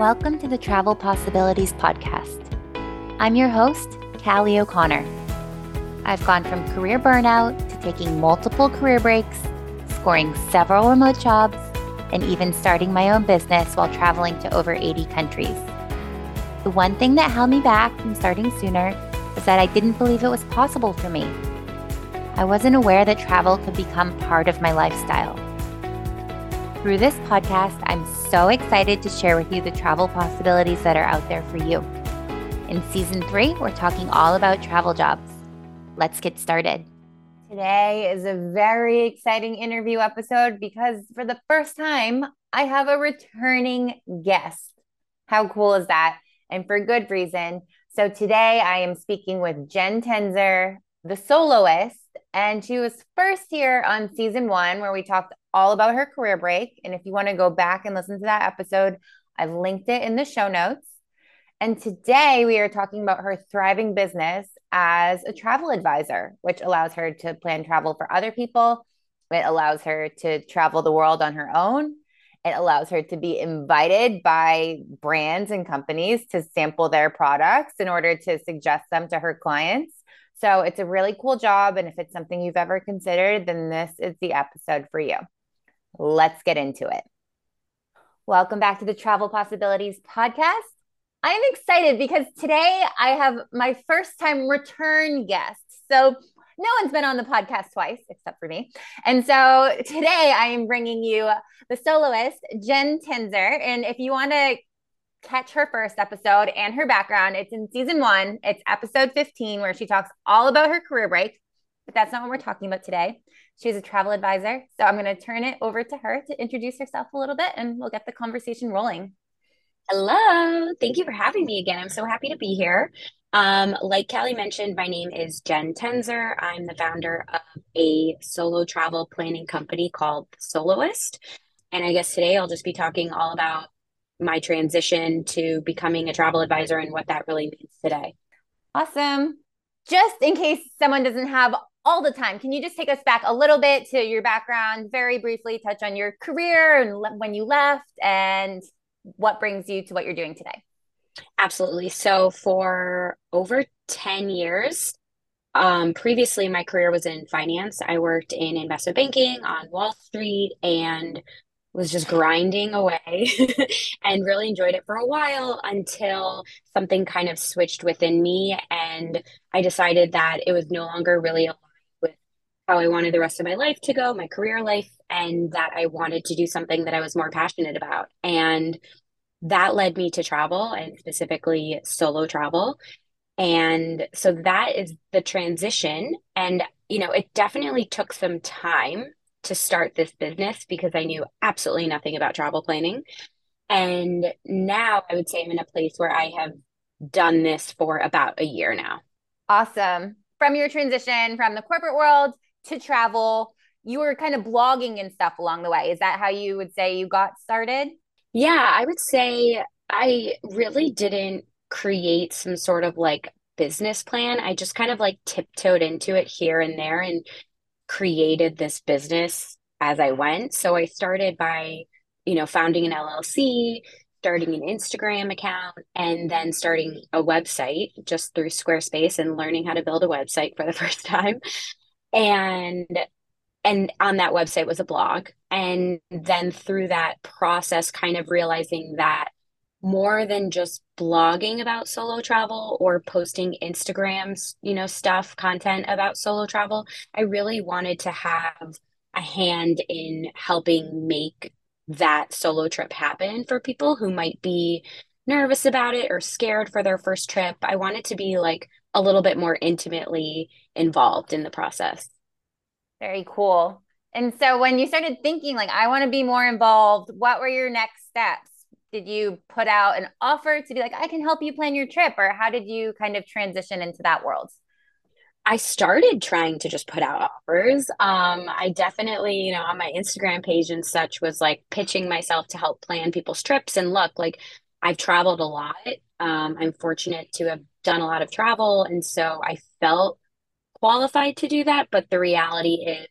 Welcome to the Travel Possibilities Podcast. I'm your host, Callie O'Connor. I've gone from career burnout to taking multiple career breaks, scoring several remote jobs, and even starting my own business while traveling to over 80 countries. The one thing that held me back from starting sooner was that I didn't believe it was possible for me. I wasn't aware that travel could become part of my lifestyle. Through this podcast, I'm so excited to share with you the travel possibilities that are out there for you. In season three, we're talking all about travel jobs. Let's get started. Today is a very exciting interview episode because for the first time, I have a returning guest. How cool is that? And for good reason. So today I am speaking with Jen Tenzer, the soloist, and she was first here on season one where we talked all about her career break. And if you want to go back and listen to that episode, I've linked it in the show notes. And today we are talking about her thriving business as a travel advisor, which allows her to plan travel for other people. It allows her to travel the world on her own. It allows her to be invited by brands and companies to sample their products in order to suggest them to her clients. So it's a really cool job. And if it's something you've ever considered, then this is the episode for you. Let's get into it. Welcome back to the Travel Possibilities Podcast. I'm excited because today I have my first time return guest. So, no one's been on the podcast twice except for me. And so today I am bringing you the soloist, Jen Tenzer. And if you want to catch her first episode and her background, it's in season one, it's episode 15, where she talks all about her career break. But that's not what we're talking about today. She's a travel advisor. So I'm going to turn it over to her to introduce herself a little bit and we'll get the conversation rolling. Hello. Thank you for having me again. I'm so happy to be here. Um, like Callie mentioned, my name is Jen Tenzer. I'm the founder of a solo travel planning company called Soloist. And I guess today I'll just be talking all about my transition to becoming a travel advisor and what that really means today. Awesome. Just in case someone doesn't have all the time. Can you just take us back a little bit to your background, very briefly touch on your career and le- when you left and what brings you to what you're doing today? Absolutely. So, for over 10 years, um, previously my career was in finance. I worked in investment banking on Wall Street and was just grinding away and really enjoyed it for a while until something kind of switched within me and I decided that it was no longer really aligned with how I wanted the rest of my life to go, my career life, and that I wanted to do something that I was more passionate about. And that led me to travel and specifically solo travel. And so that is the transition. And, you know, it definitely took some time to start this business because I knew absolutely nothing about travel planning. And now I would say I'm in a place where I have done this for about a year now. Awesome. From your transition from the corporate world to travel you were kind of blogging and stuff along the way is that how you would say you got started yeah i would say i really didn't create some sort of like business plan i just kind of like tiptoed into it here and there and created this business as i went. So i started by you know founding an llc starting an instagram account and then starting a website just through squarespace and learning how to build a website for the first time. And and on that website was a blog. And then through that process kind of realizing that more than just blogging about solo travel or posting instagrams you know stuff content about solo travel i really wanted to have a hand in helping make that solo trip happen for people who might be nervous about it or scared for their first trip i wanted to be like a little bit more intimately involved in the process. Very cool. And so when you started thinking like I want to be more involved, what were your next steps? Did you put out an offer to be like I can help you plan your trip or how did you kind of transition into that world? I started trying to just put out offers. Um, I definitely, you know, on my Instagram page and such was like pitching myself to help plan people's trips. And look, like I've traveled a lot. Um, I'm fortunate to have done a lot of travel. And so I felt qualified to do that. But the reality is,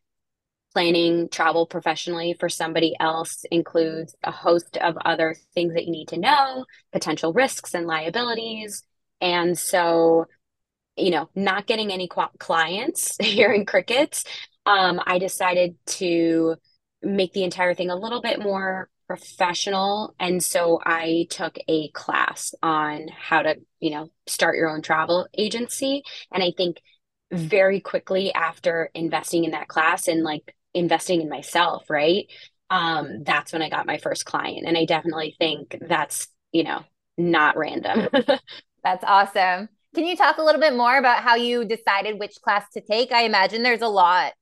planning travel professionally for somebody else includes a host of other things that you need to know, potential risks and liabilities. And so, you know, not getting any clients here in crickets, um, I decided to make the entire thing a little bit more professional. And so I took a class on how to, you know, start your own travel agency. And I think very quickly after investing in that class and like investing in myself, right? Um, that's when I got my first client. And I definitely think that's, you know, not random. that's awesome. Can you talk a little bit more about how you decided which class to take? I imagine there's a lot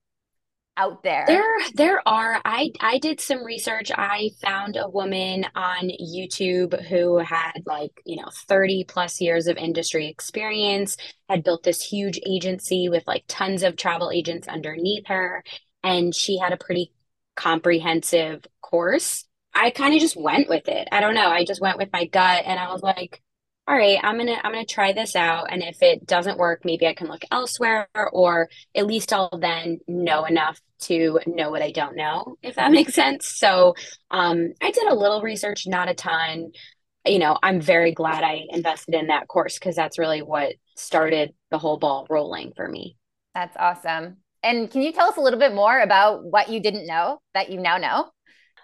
out there? There there are. I I did some research. I found a woman on YouTube who had like, you know, 30 plus years of industry experience, had built this huge agency with like tons of travel agents underneath her, and she had a pretty comprehensive course. I kind of just went with it. I don't know. I just went with my gut and I was like, all right, I'm gonna I'm gonna try this out, and if it doesn't work, maybe I can look elsewhere, or at least I'll then know enough to know what I don't know, if that makes sense. So, um, I did a little research, not a ton. You know, I'm very glad I invested in that course because that's really what started the whole ball rolling for me. That's awesome. And can you tell us a little bit more about what you didn't know that you now know?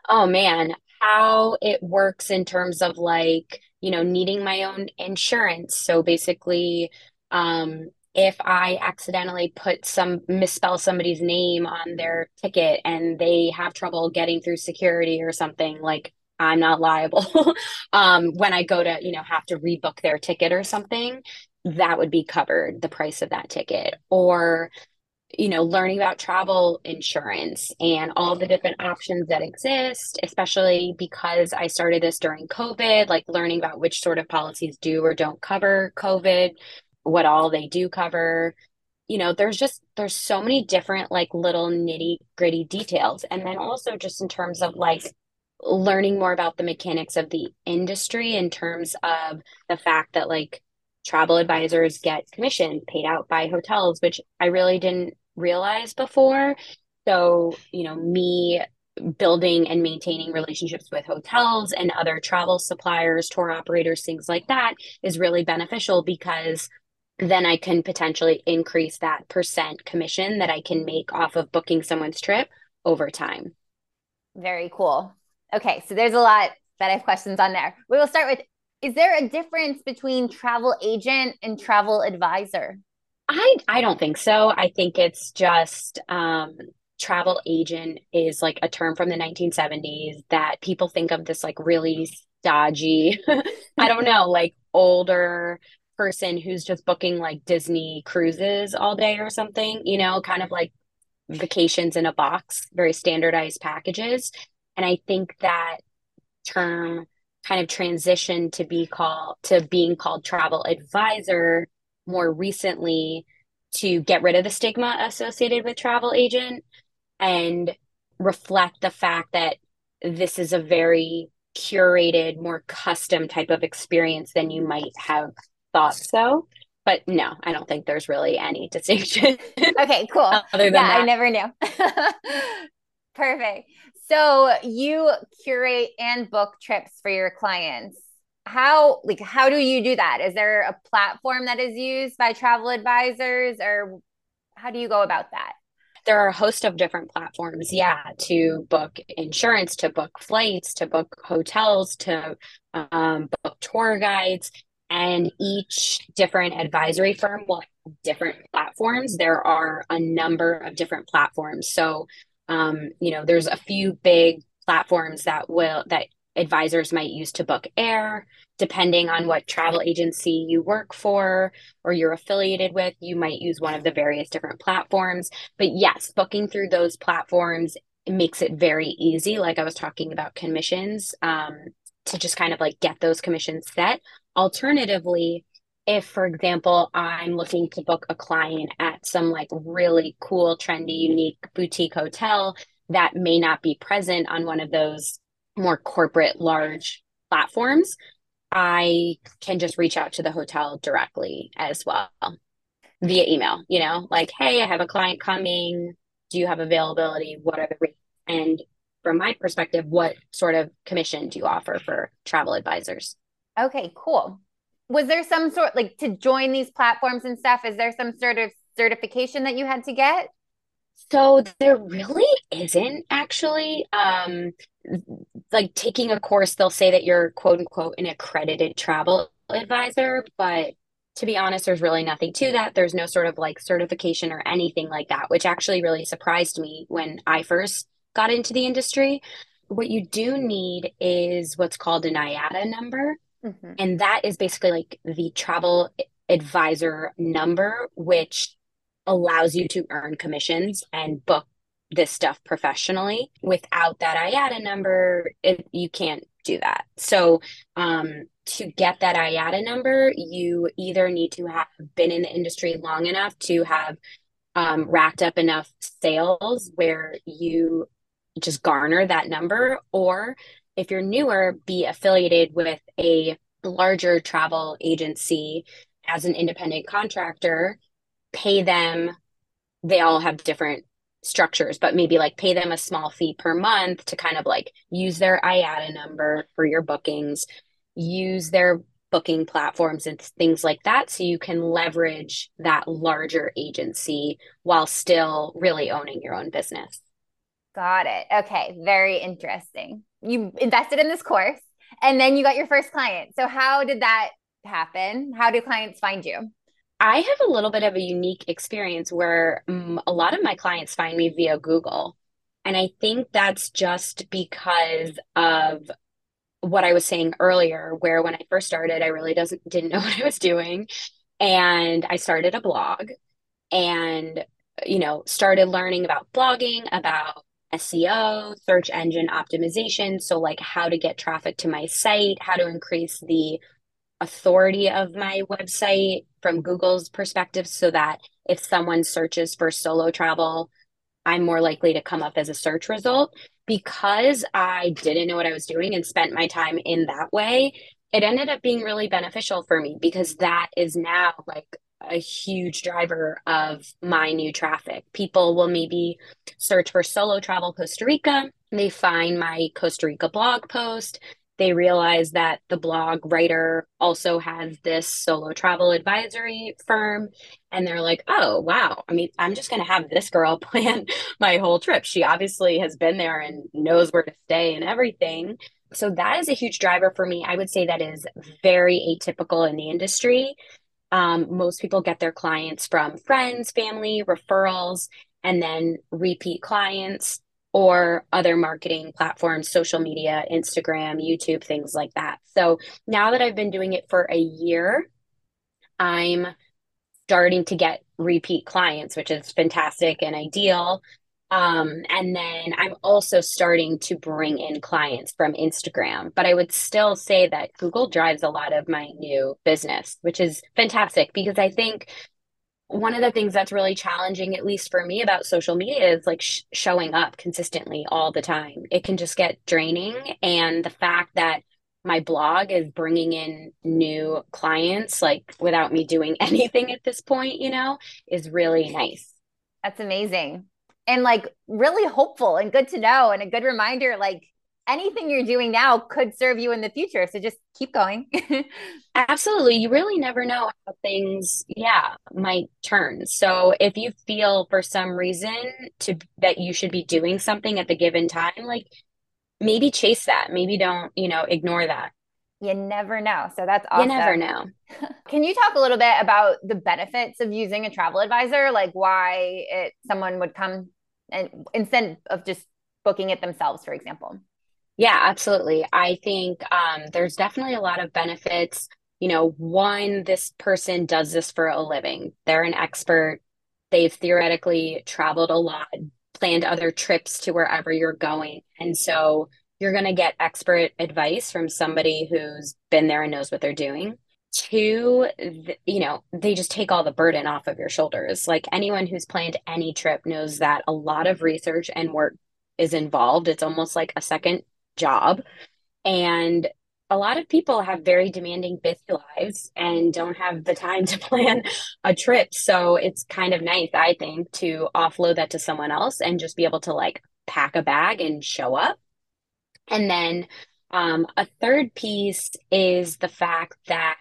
Oh man, how it works in terms of like you know, needing my own insurance. So basically, um, if I accidentally put some misspell somebody's name on their ticket and they have trouble getting through security or something, like I'm not liable. um, when I go to, you know, have to rebook their ticket or something, that would be covered, the price of that ticket. Or you know, learning about travel insurance and all the different options that exist, especially because I started this during COVID, like learning about which sort of policies do or don't cover COVID, what all they do cover. You know, there's just there's so many different like little nitty gritty details. And then also just in terms of like learning more about the mechanics of the industry in terms of the fact that like travel advisors get commission paid out by hotels, which I really didn't realized before. So, you know, me building and maintaining relationships with hotels and other travel suppliers, tour operators, things like that is really beneficial because then I can potentially increase that percent commission that I can make off of booking someone's trip over time. Very cool. Okay, so there's a lot that I have questions on there. We will start with Is there a difference between travel agent and travel advisor? I I don't think so. I think it's just um, travel agent is like a term from the 1970s that people think of this like really stodgy, I don't know, like older person who's just booking like Disney cruises all day or something, you know, kind of like vacations in a box, very standardized packages. And I think that term kind of transitioned to be called to being called travel advisor more recently to get rid of the stigma associated with travel agent and reflect the fact that this is a very curated, more custom type of experience than you might have thought so. But no, I don't think there's really any distinction. okay, cool. Other than yeah, that. I never knew. Perfect. So you curate and book trips for your clients how like how do you do that? Is there a platform that is used by travel advisors or how do you go about that? There are a host of different platforms yeah to book insurance to book flights to book hotels to um, book tour guides and each different advisory firm will have different platforms. There are a number of different platforms. So um, you know there's a few big platforms that will that advisors might use to book air. Depending on what travel agency you work for or you're affiliated with, you might use one of the various different platforms. But yes, booking through those platforms makes it very easy. Like I was talking about commissions, um, to just kind of like get those commissions set. Alternatively, if for example i'm looking to book a client at some like really cool trendy unique boutique hotel that may not be present on one of those more corporate large platforms, I can just reach out to the hotel directly as well via email, you know, like, hey, I have a client coming. do you have availability? What are the rates? And from my perspective, what sort of commission do you offer for travel advisors? Okay, cool. Was there some sort like to join these platforms and stuff? Is there some sort of certification that you had to get? So there really isn't actually. Um, like taking a course, they'll say that you're quote unquote an accredited travel advisor, but to be honest, there's really nothing to that. There's no sort of like certification or anything like that, which actually really surprised me when I first got into the industry. What you do need is what's called an IATA number. Mm-hmm. And that is basically like the travel advisor number, which allows you to earn commissions and book this stuff professionally. Without that IATA number, it, you can't do that. So, um, to get that IATA number, you either need to have been in the industry long enough to have um, racked up enough sales where you just garner that number, or if you're newer, be affiliated with a larger travel agency as an independent contractor, pay them. They all have different structures, but maybe like pay them a small fee per month to kind of like use their IATA number for your bookings, use their booking platforms and things like that so you can leverage that larger agency while still really owning your own business. Got it. Okay, very interesting. You invested in this course and then you got your first client. So how did that happen? How do clients find you? I have a little bit of a unique experience where um, a lot of my clients find me via Google. And I think that's just because of what I was saying earlier, where when I first started, I really doesn't didn't know what I was doing. And I started a blog and you know, started learning about blogging, about SEO, search engine optimization. So, like how to get traffic to my site, how to increase the authority of my website from Google's perspective so that if someone searches for solo travel, I'm more likely to come up as a search result. Because I didn't know what I was doing and spent my time in that way, it ended up being really beneficial for me because that is now like a huge driver of my new traffic. People will maybe search for solo travel Costa Rica. They find my Costa Rica blog post they realize that the blog writer also has this solo travel advisory firm and they're like oh wow. I mean i'm just going to have this girl plan my whole trip. She obviously has been there and knows where to stay and everything. So that is a huge driver for me. I would say that is very atypical in the industry. Um, most people get their clients from friends family referrals and then repeat clients or other marketing platforms, social media, Instagram, YouTube, things like that. So now that I've been doing it for a year, I'm starting to get repeat clients, which is fantastic and ideal. Um, and then I'm also starting to bring in clients from Instagram. But I would still say that Google drives a lot of my new business, which is fantastic because I think one of the things that's really challenging at least for me about social media is like sh- showing up consistently all the time. It can just get draining and the fact that my blog is bringing in new clients like without me doing anything at this point you know is really nice. That's amazing. And like really hopeful and good to know and a good reminder like anything you're doing now could serve you in the future. So just keep going. Absolutely. You really never know how things, yeah, might turn. So if you feel for some reason to that you should be doing something at the given time, like maybe chase that. Maybe don't, you know, ignore that. You never know. So that's awesome. You never know. Can you talk a little bit about the benefits of using a travel advisor? Like why it someone would come and instead of just booking it themselves, for example? Yeah, absolutely. I think um, there's definitely a lot of benefits. You know, one, this person does this for a living, they're an expert. They've theoretically traveled a lot, planned other trips to wherever you're going. And so you're going to get expert advice from somebody who's been there and knows what they're doing. Two, you know, they just take all the burden off of your shoulders. Like anyone who's planned any trip knows that a lot of research and work is involved. It's almost like a second job. And a lot of people have very demanding busy lives and don't have the time to plan a trip. So it's kind of nice, I think, to offload that to someone else and just be able to like pack a bag and show up. And then um, a third piece is the fact that,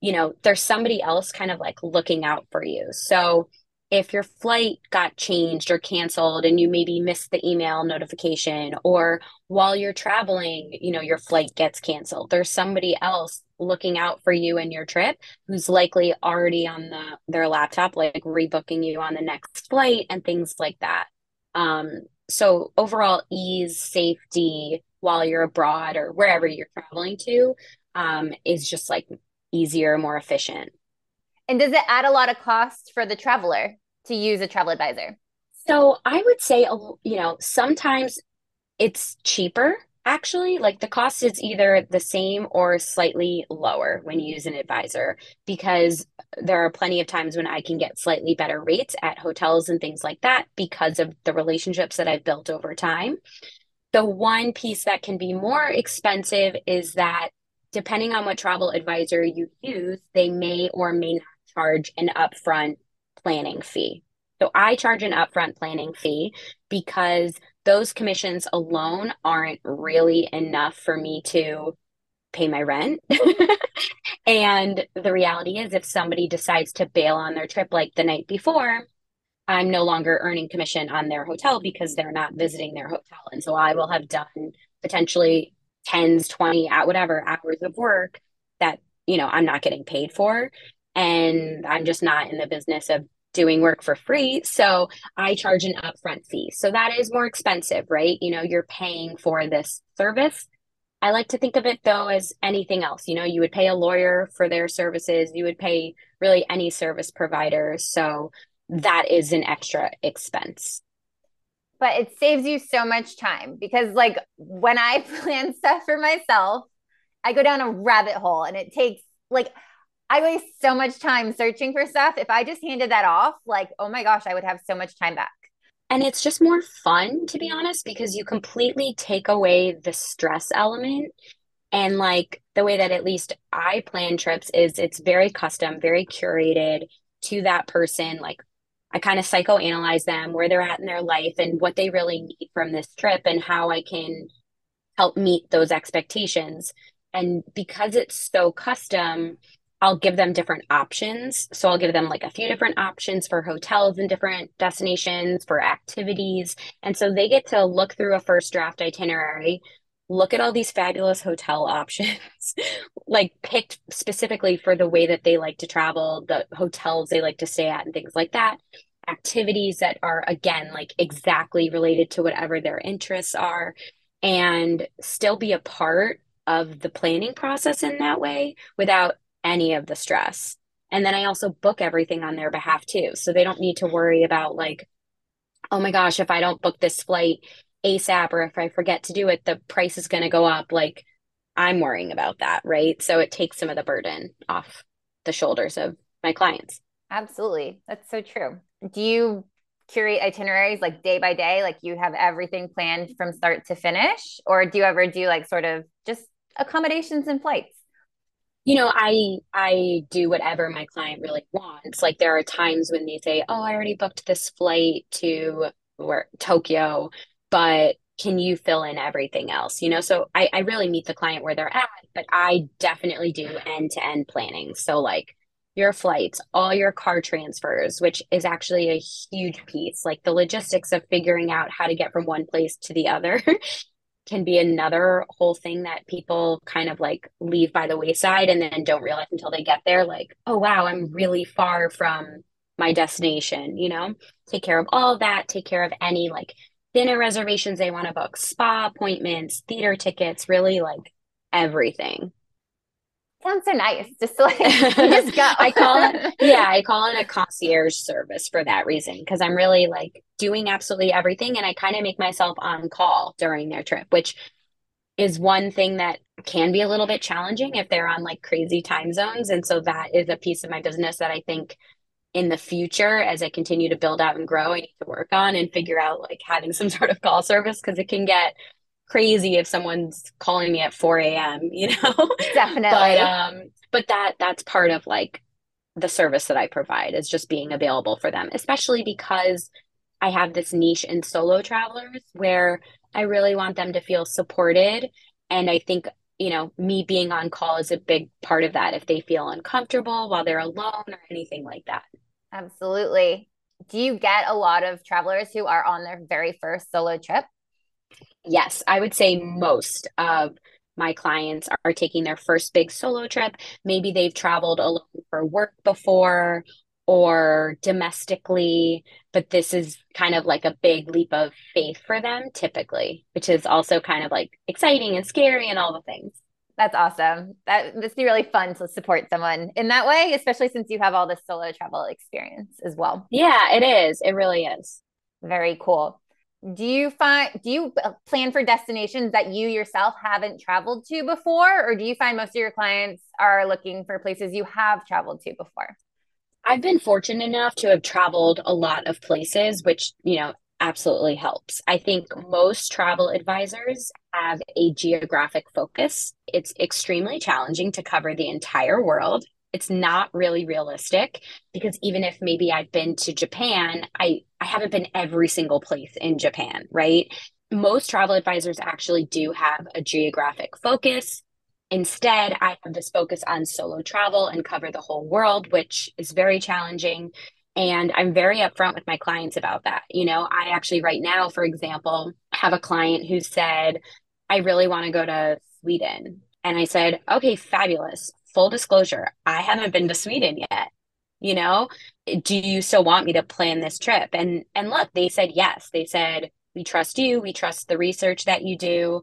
you know, there's somebody else kind of like looking out for you. So if your flight got changed or canceled and you maybe missed the email notification or while you're traveling you know your flight gets canceled there's somebody else looking out for you and your trip who's likely already on the their laptop like rebooking you on the next flight and things like that. Um so overall ease safety while you're abroad or wherever you're traveling to um is just like easier more efficient and does it add a lot of cost for the traveler to use a travel advisor? So I would say, you know, sometimes it's cheaper actually. Like the cost is either the same or slightly lower when you use an advisor because there are plenty of times when I can get slightly better rates at hotels and things like that because of the relationships that I've built over time. The one piece that can be more expensive is that depending on what travel advisor you use, they may or may not charge an upfront planning fee. So I charge an upfront planning fee because those commissions alone aren't really enough for me to pay my rent. and the reality is, if somebody decides to bail on their trip like the night before, I'm no longer earning commission on their hotel because they're not visiting their hotel. And so I will have done potentially tens, 20, at whatever hours of work that, you know, I'm not getting paid for and I'm just not in the business of doing work for free. So I charge an upfront fee. So that is more expensive, right? You know, you're paying for this service. I like to think of it though as anything else. You know, you would pay a lawyer for their services, you would pay really any service provider. So that is an extra expense. But it saves you so much time because, like, when I plan stuff for myself, I go down a rabbit hole and it takes like I waste so much time searching for stuff. If I just handed that off, like, oh my gosh, I would have so much time back. And it's just more fun, to be honest, because you completely take away the stress element. And like the way that at least I plan trips is it's very custom, very curated to that person. Like I kind of psychoanalyze them, where they're at in their life, and what they really need from this trip, and how I can help meet those expectations. And because it's so custom, I'll give them different options. So I'll give them like a few different options for hotels and different destinations, for activities. And so they get to look through a first draft itinerary, look at all these fabulous hotel options, like picked specifically for the way that they like to travel, the hotels they like to stay at, and things like that. Activities that are, again, like exactly related to whatever their interests are, and still be a part of the planning process in that way without any of the stress. And then I also book everything on their behalf too. So they don't need to worry about like, oh my gosh, if I don't book this flight ASAP or if I forget to do it, the price is going to go up. Like I'm worrying about that. Right. So it takes some of the burden off the shoulders of my clients. Absolutely. That's so true. Do you curate itineraries like day by day? Like you have everything planned from start to finish? Or do you ever do like sort of just accommodations and flights? You know i i do whatever my client really wants. Like there are times when they say oh i already booked this flight to where tokyo but can you fill in everything else? You know so i i really meet the client where they're at but i definitely do end to end planning. So like your flights all your car transfers which is actually a huge piece like the logistics of figuring out how to get from one place to the other can be another whole thing that people kind of like leave by the wayside and then don't realize until they get there like oh wow i'm really far from my destination you know? Take care of all of that take care of any like dinner reservations they want to book spa appointments theater tickets really like everything sounds so nice. Just like just go. I call it yeah, I call it a concierge service for that reason because I'm really like doing absolutely everything and I kind of make myself on call during their trip, which is one thing that can be a little bit challenging if they're on like crazy time zones and so that is a piece of my business that I think in the future as I continue to build out and grow I need to work on and figure out like having some sort of call service because it can get crazy if someone's calling me at 4 a.m., you know? Definitely. but um, but that that's part of like the service that I provide is just being available for them, especially because I have this niche in solo travelers where I really want them to feel supported. And I think, you know, me being on call is a big part of that if they feel uncomfortable while they're alone or anything like that. Absolutely. Do you get a lot of travelers who are on their very first solo trip? Yes, I would say most of my clients are taking their first big solo trip. Maybe they've traveled alone for work before or domestically, but this is kind of like a big leap of faith for them typically, which is also kind of like exciting and scary and all the things. That's awesome. That this be really fun to support someone in that way, especially since you have all this solo travel experience as well. Yeah, it is. It really is. Very cool do you find do you uh, plan for destinations that you yourself haven't traveled to before? Or do you find most of your clients are looking for places you have traveled to before? I've been fortunate enough to have traveled a lot of places which you know absolutely helps. I think most travel advisors have a geographic focus. It's extremely challenging to cover the entire world it's not really realistic because even if maybe I've been to Japan, I, I haven't been every single place in Japan, right? Most travel advisors actually do have a geographic focus. Instead, I have this focus on solo travel and cover the whole world, which is very challenging. And I'm very upfront with my clients about that. You know, I actually, right now, for example, have a client who said, I really want to go to Sweden. And I said, okay, fabulous full disclosure, I haven't been to Sweden yet. You know, do you still want me to plan this trip? And and look, they said yes. They said we trust you. We trust the research that you do.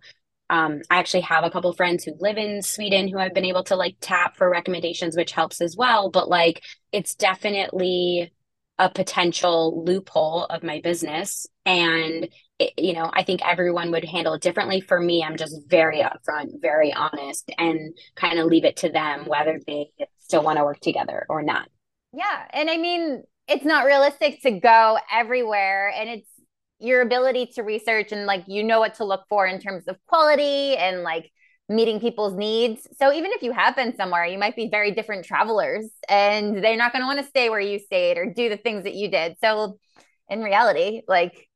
Um, I actually have a couple friends who live in Sweden who I've been able to like tap for recommendations, which helps as well. But like, it's definitely a potential loophole of my business. And, it, you know, I think everyone would handle it differently. For me, I'm just very upfront, very honest, and kind of leave it to them whether they still want to work together or not. Yeah. And I mean, it's not realistic to go everywhere. And it's your ability to research and like, you know what to look for in terms of quality and like, meeting people's needs. So even if you have been somewhere, you might be very different travelers and they're not going to want to stay where you stayed or do the things that you did. So in reality, like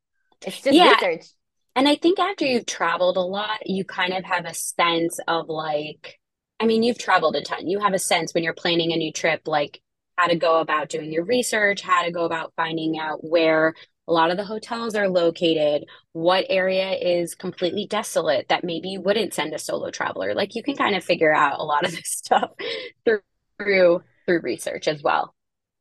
it's just yeah. research. And I think after you've traveled a lot, you kind of have a sense of like, I mean, you've traveled a ton. You have a sense when you're planning a new trip, like how to go about doing your research, how to go about finding out where a lot of the hotels are located, what area is completely desolate that maybe you wouldn't send a solo traveler. Like you can kind of figure out a lot of this stuff through through, through research as well.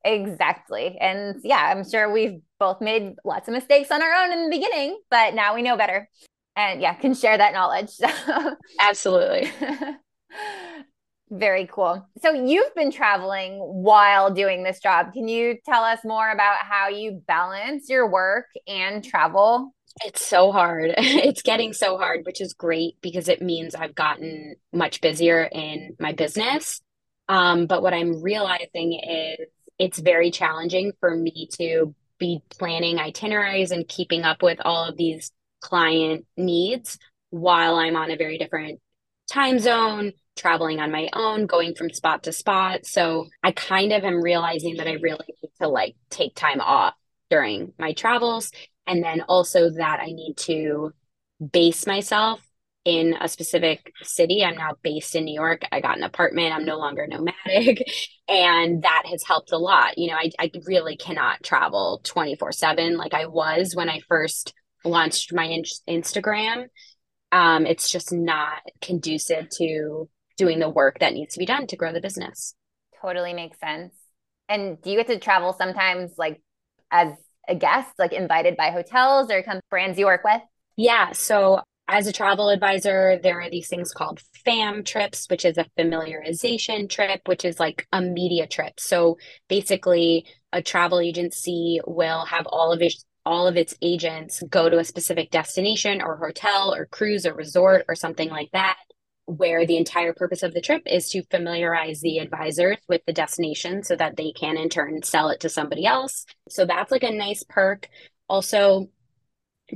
Exactly. And yeah, I'm sure we've both made lots of mistakes on our own in the beginning, but now we know better. And yeah, can share that knowledge. Absolutely. Very cool. So you've been traveling while doing this job. Can you tell us more about how you balance your work and travel? It's so hard. It's getting so hard, which is great because it means I've gotten much busier in my business. Um, but what I'm realizing is it's very challenging for me to be planning itineraries and keeping up with all of these client needs while I'm on a very different time zone, traveling on my own, going from spot to spot. So I kind of am realizing that I really need to like take time off during my travels. And then also that I need to base myself in a specific city. I'm now based in New York. I got an apartment. I'm no longer nomadic. And that has helped a lot. You know, I, I really cannot travel 24 7 like I was when I first launched my in- Instagram. Um, it's just not conducive to doing the work that needs to be done to grow the business. Totally makes sense. And do you get to travel sometimes like as a guest, like invited by hotels or come brands you work with? Yeah. So as a travel advisor, there are these things called FAM trips, which is a familiarization trip, which is like a media trip. So basically, a travel agency will have all of its all of its agents go to a specific destination or hotel or cruise or resort or something like that where the entire purpose of the trip is to familiarize the advisors with the destination so that they can in turn sell it to somebody else. So that's like a nice perk. Also,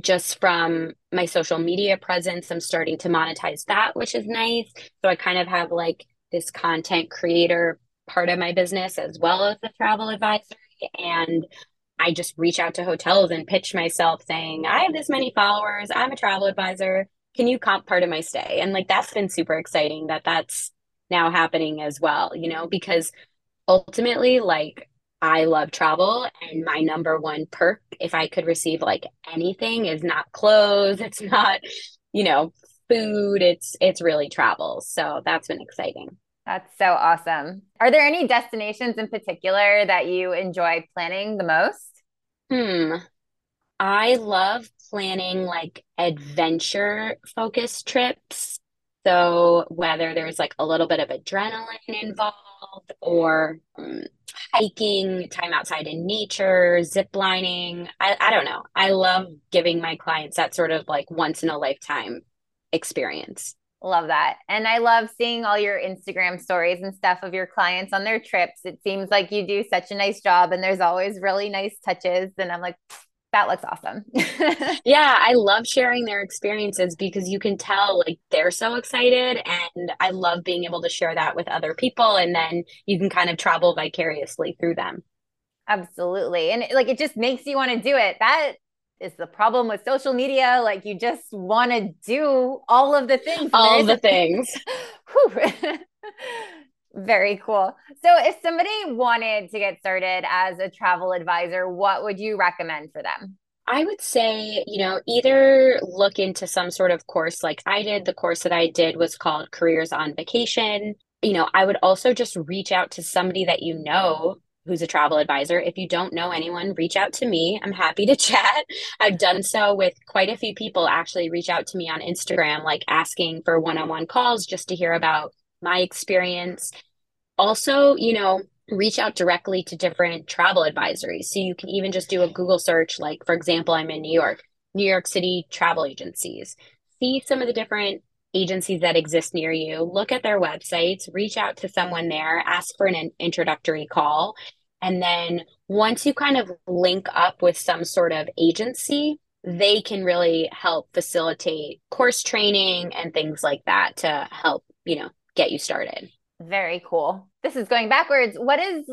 just from my social media presence, I'm starting to monetize that, which is nice. So I kind of have like this content creator part of my business as well as the travel advisory. And I just reach out to hotels and pitch myself saying, I have this many followers. I'm a travel advisor. Can you comp part of my stay? And like that's been super exciting that that's now happening as well, you know, because ultimately, like I love travel and my number one perk if I could receive like anything is not clothes, it's not, you know, food, it's it's really travel. So that's been exciting. That's so awesome. Are there any destinations in particular that you enjoy planning the most? Hmm. I love planning like adventure focused trips. So whether there's like a little bit of adrenaline involved or um, hiking, time outside in nature, zip lining, I, I don't know. I love giving my clients that sort of like once in a lifetime experience. Love that. And I love seeing all your Instagram stories and stuff of your clients on their trips. It seems like you do such a nice job and there's always really nice touches. And I'm like, that looks awesome. yeah, I love sharing their experiences because you can tell like they're so excited. And I love being able to share that with other people. And then you can kind of travel vicariously through them. Absolutely. And like it just makes you want to do it. That is the problem with social media. Like you just want to do all of the things. All the things. Very cool. So if somebody wanted to get started as a travel advisor, what would you recommend for them? I would say, you know, either look into some sort of course like I did. The course that I did was called Careers on Vacation. You know, I would also just reach out to somebody that you know who's a travel advisor. If you don't know anyone, reach out to me. I'm happy to chat. I've done so with quite a few people actually reach out to me on Instagram, like asking for one on one calls just to hear about my experience. Also, you know, reach out directly to different travel advisories. So you can even just do a Google search, like, for example, I'm in New York, New York City travel agencies. See some of the different agencies that exist near you, look at their websites, reach out to someone there, ask for an introductory call. And then once you kind of link up with some sort of agency, they can really help facilitate course training and things like that to help, you know, get you started. Very cool. This is going backwards. What is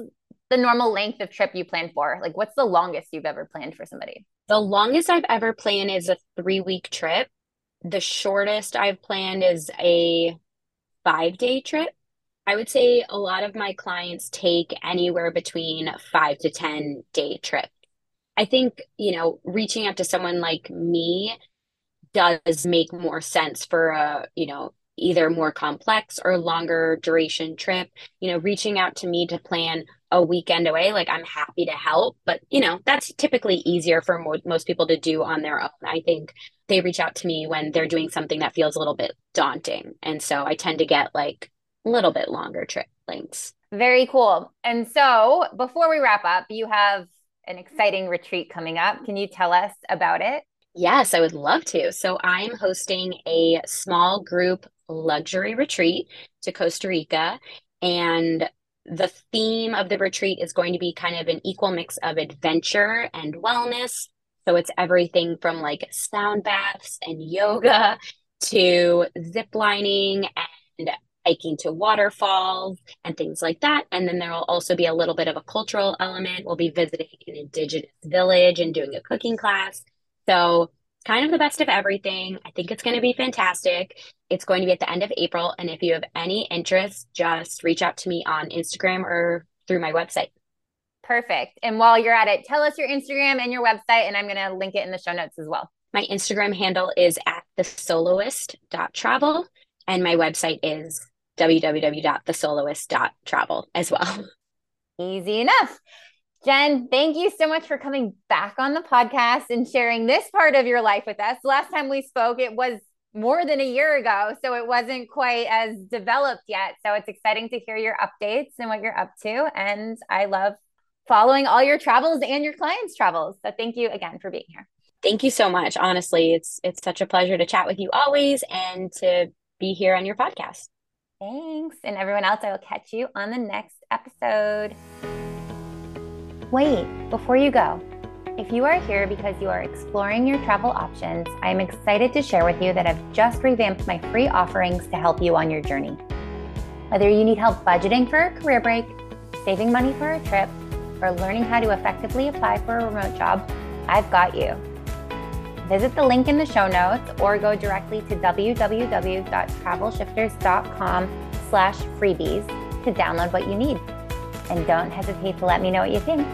the normal length of trip you plan for? Like, what's the longest you've ever planned for somebody? The longest I've ever planned is a three week trip the shortest I've planned is a five day trip. I would say a lot of my clients take anywhere between five to 10 day trip. I think, you know, reaching out to someone like me does make more sense for a, you know, either more complex or longer duration trip. You know, reaching out to me to plan a weekend away, like I'm happy to help, but you know, that's typically easier for mo- most people to do on their own. I think they reach out to me when they're doing something that feels a little bit daunting. And so I tend to get like a little bit longer trip lengths. Very cool. And so before we wrap up, you have an exciting retreat coming up. Can you tell us about it? Yes, I would love to. So I'm hosting a small group luxury retreat to Costa Rica. And the theme of the retreat is going to be kind of an equal mix of adventure and wellness. So it's everything from like sound baths and yoga to zip lining and hiking to waterfalls and things like that. And then there will also be a little bit of a cultural element. We'll be visiting an indigenous village and doing a cooking class. So kind of the best of everything. I think it's going to be fantastic. It's going to be at the end of April. And if you have any interest, just reach out to me on Instagram or through my website. Perfect. And while you're at it, tell us your Instagram and your website, and I'm going to link it in the show notes as well. My Instagram handle is at thesoloist.travel, and my website is www.thesoloist.travel as well. Easy enough. Jen, thank you so much for coming back on the podcast and sharing this part of your life with us. Last time we spoke, it was more than a year ago, so it wasn't quite as developed yet. So it's exciting to hear your updates and what you're up to. And I love following all your travels and your clients' travels. So thank you again for being here. Thank you so much. Honestly, it's it's such a pleasure to chat with you always and to be here on your podcast. Thanks. And everyone else, I will catch you on the next episode. Wait, before you go, If you are here because you are exploring your travel options, I am excited to share with you that I've just revamped my free offerings to help you on your journey. Whether you need help budgeting for a career break, saving money for a trip, or learning how to effectively apply for a remote job, I've got you. Visit the link in the show notes or go directly to www.travelshifters.com slash freebies to download what you need. And don't hesitate to let me know what you think.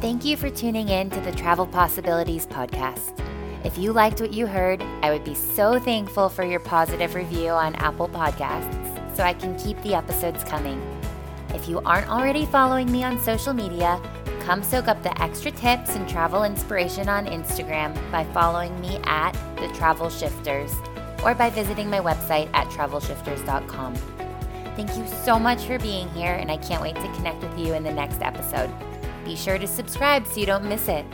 Thank you for tuning in to the Travel Possibilities podcast. If you liked what you heard, I would be so thankful for your positive review on Apple Podcasts so I can keep the episodes coming. If you aren't already following me on social media, come soak up the extra tips and travel inspiration on Instagram by following me at The Travel Shifters or by visiting my website at travelshifters.com. Thank you so much for being here, and I can't wait to connect with you in the next episode. Be sure to subscribe so you don't miss it.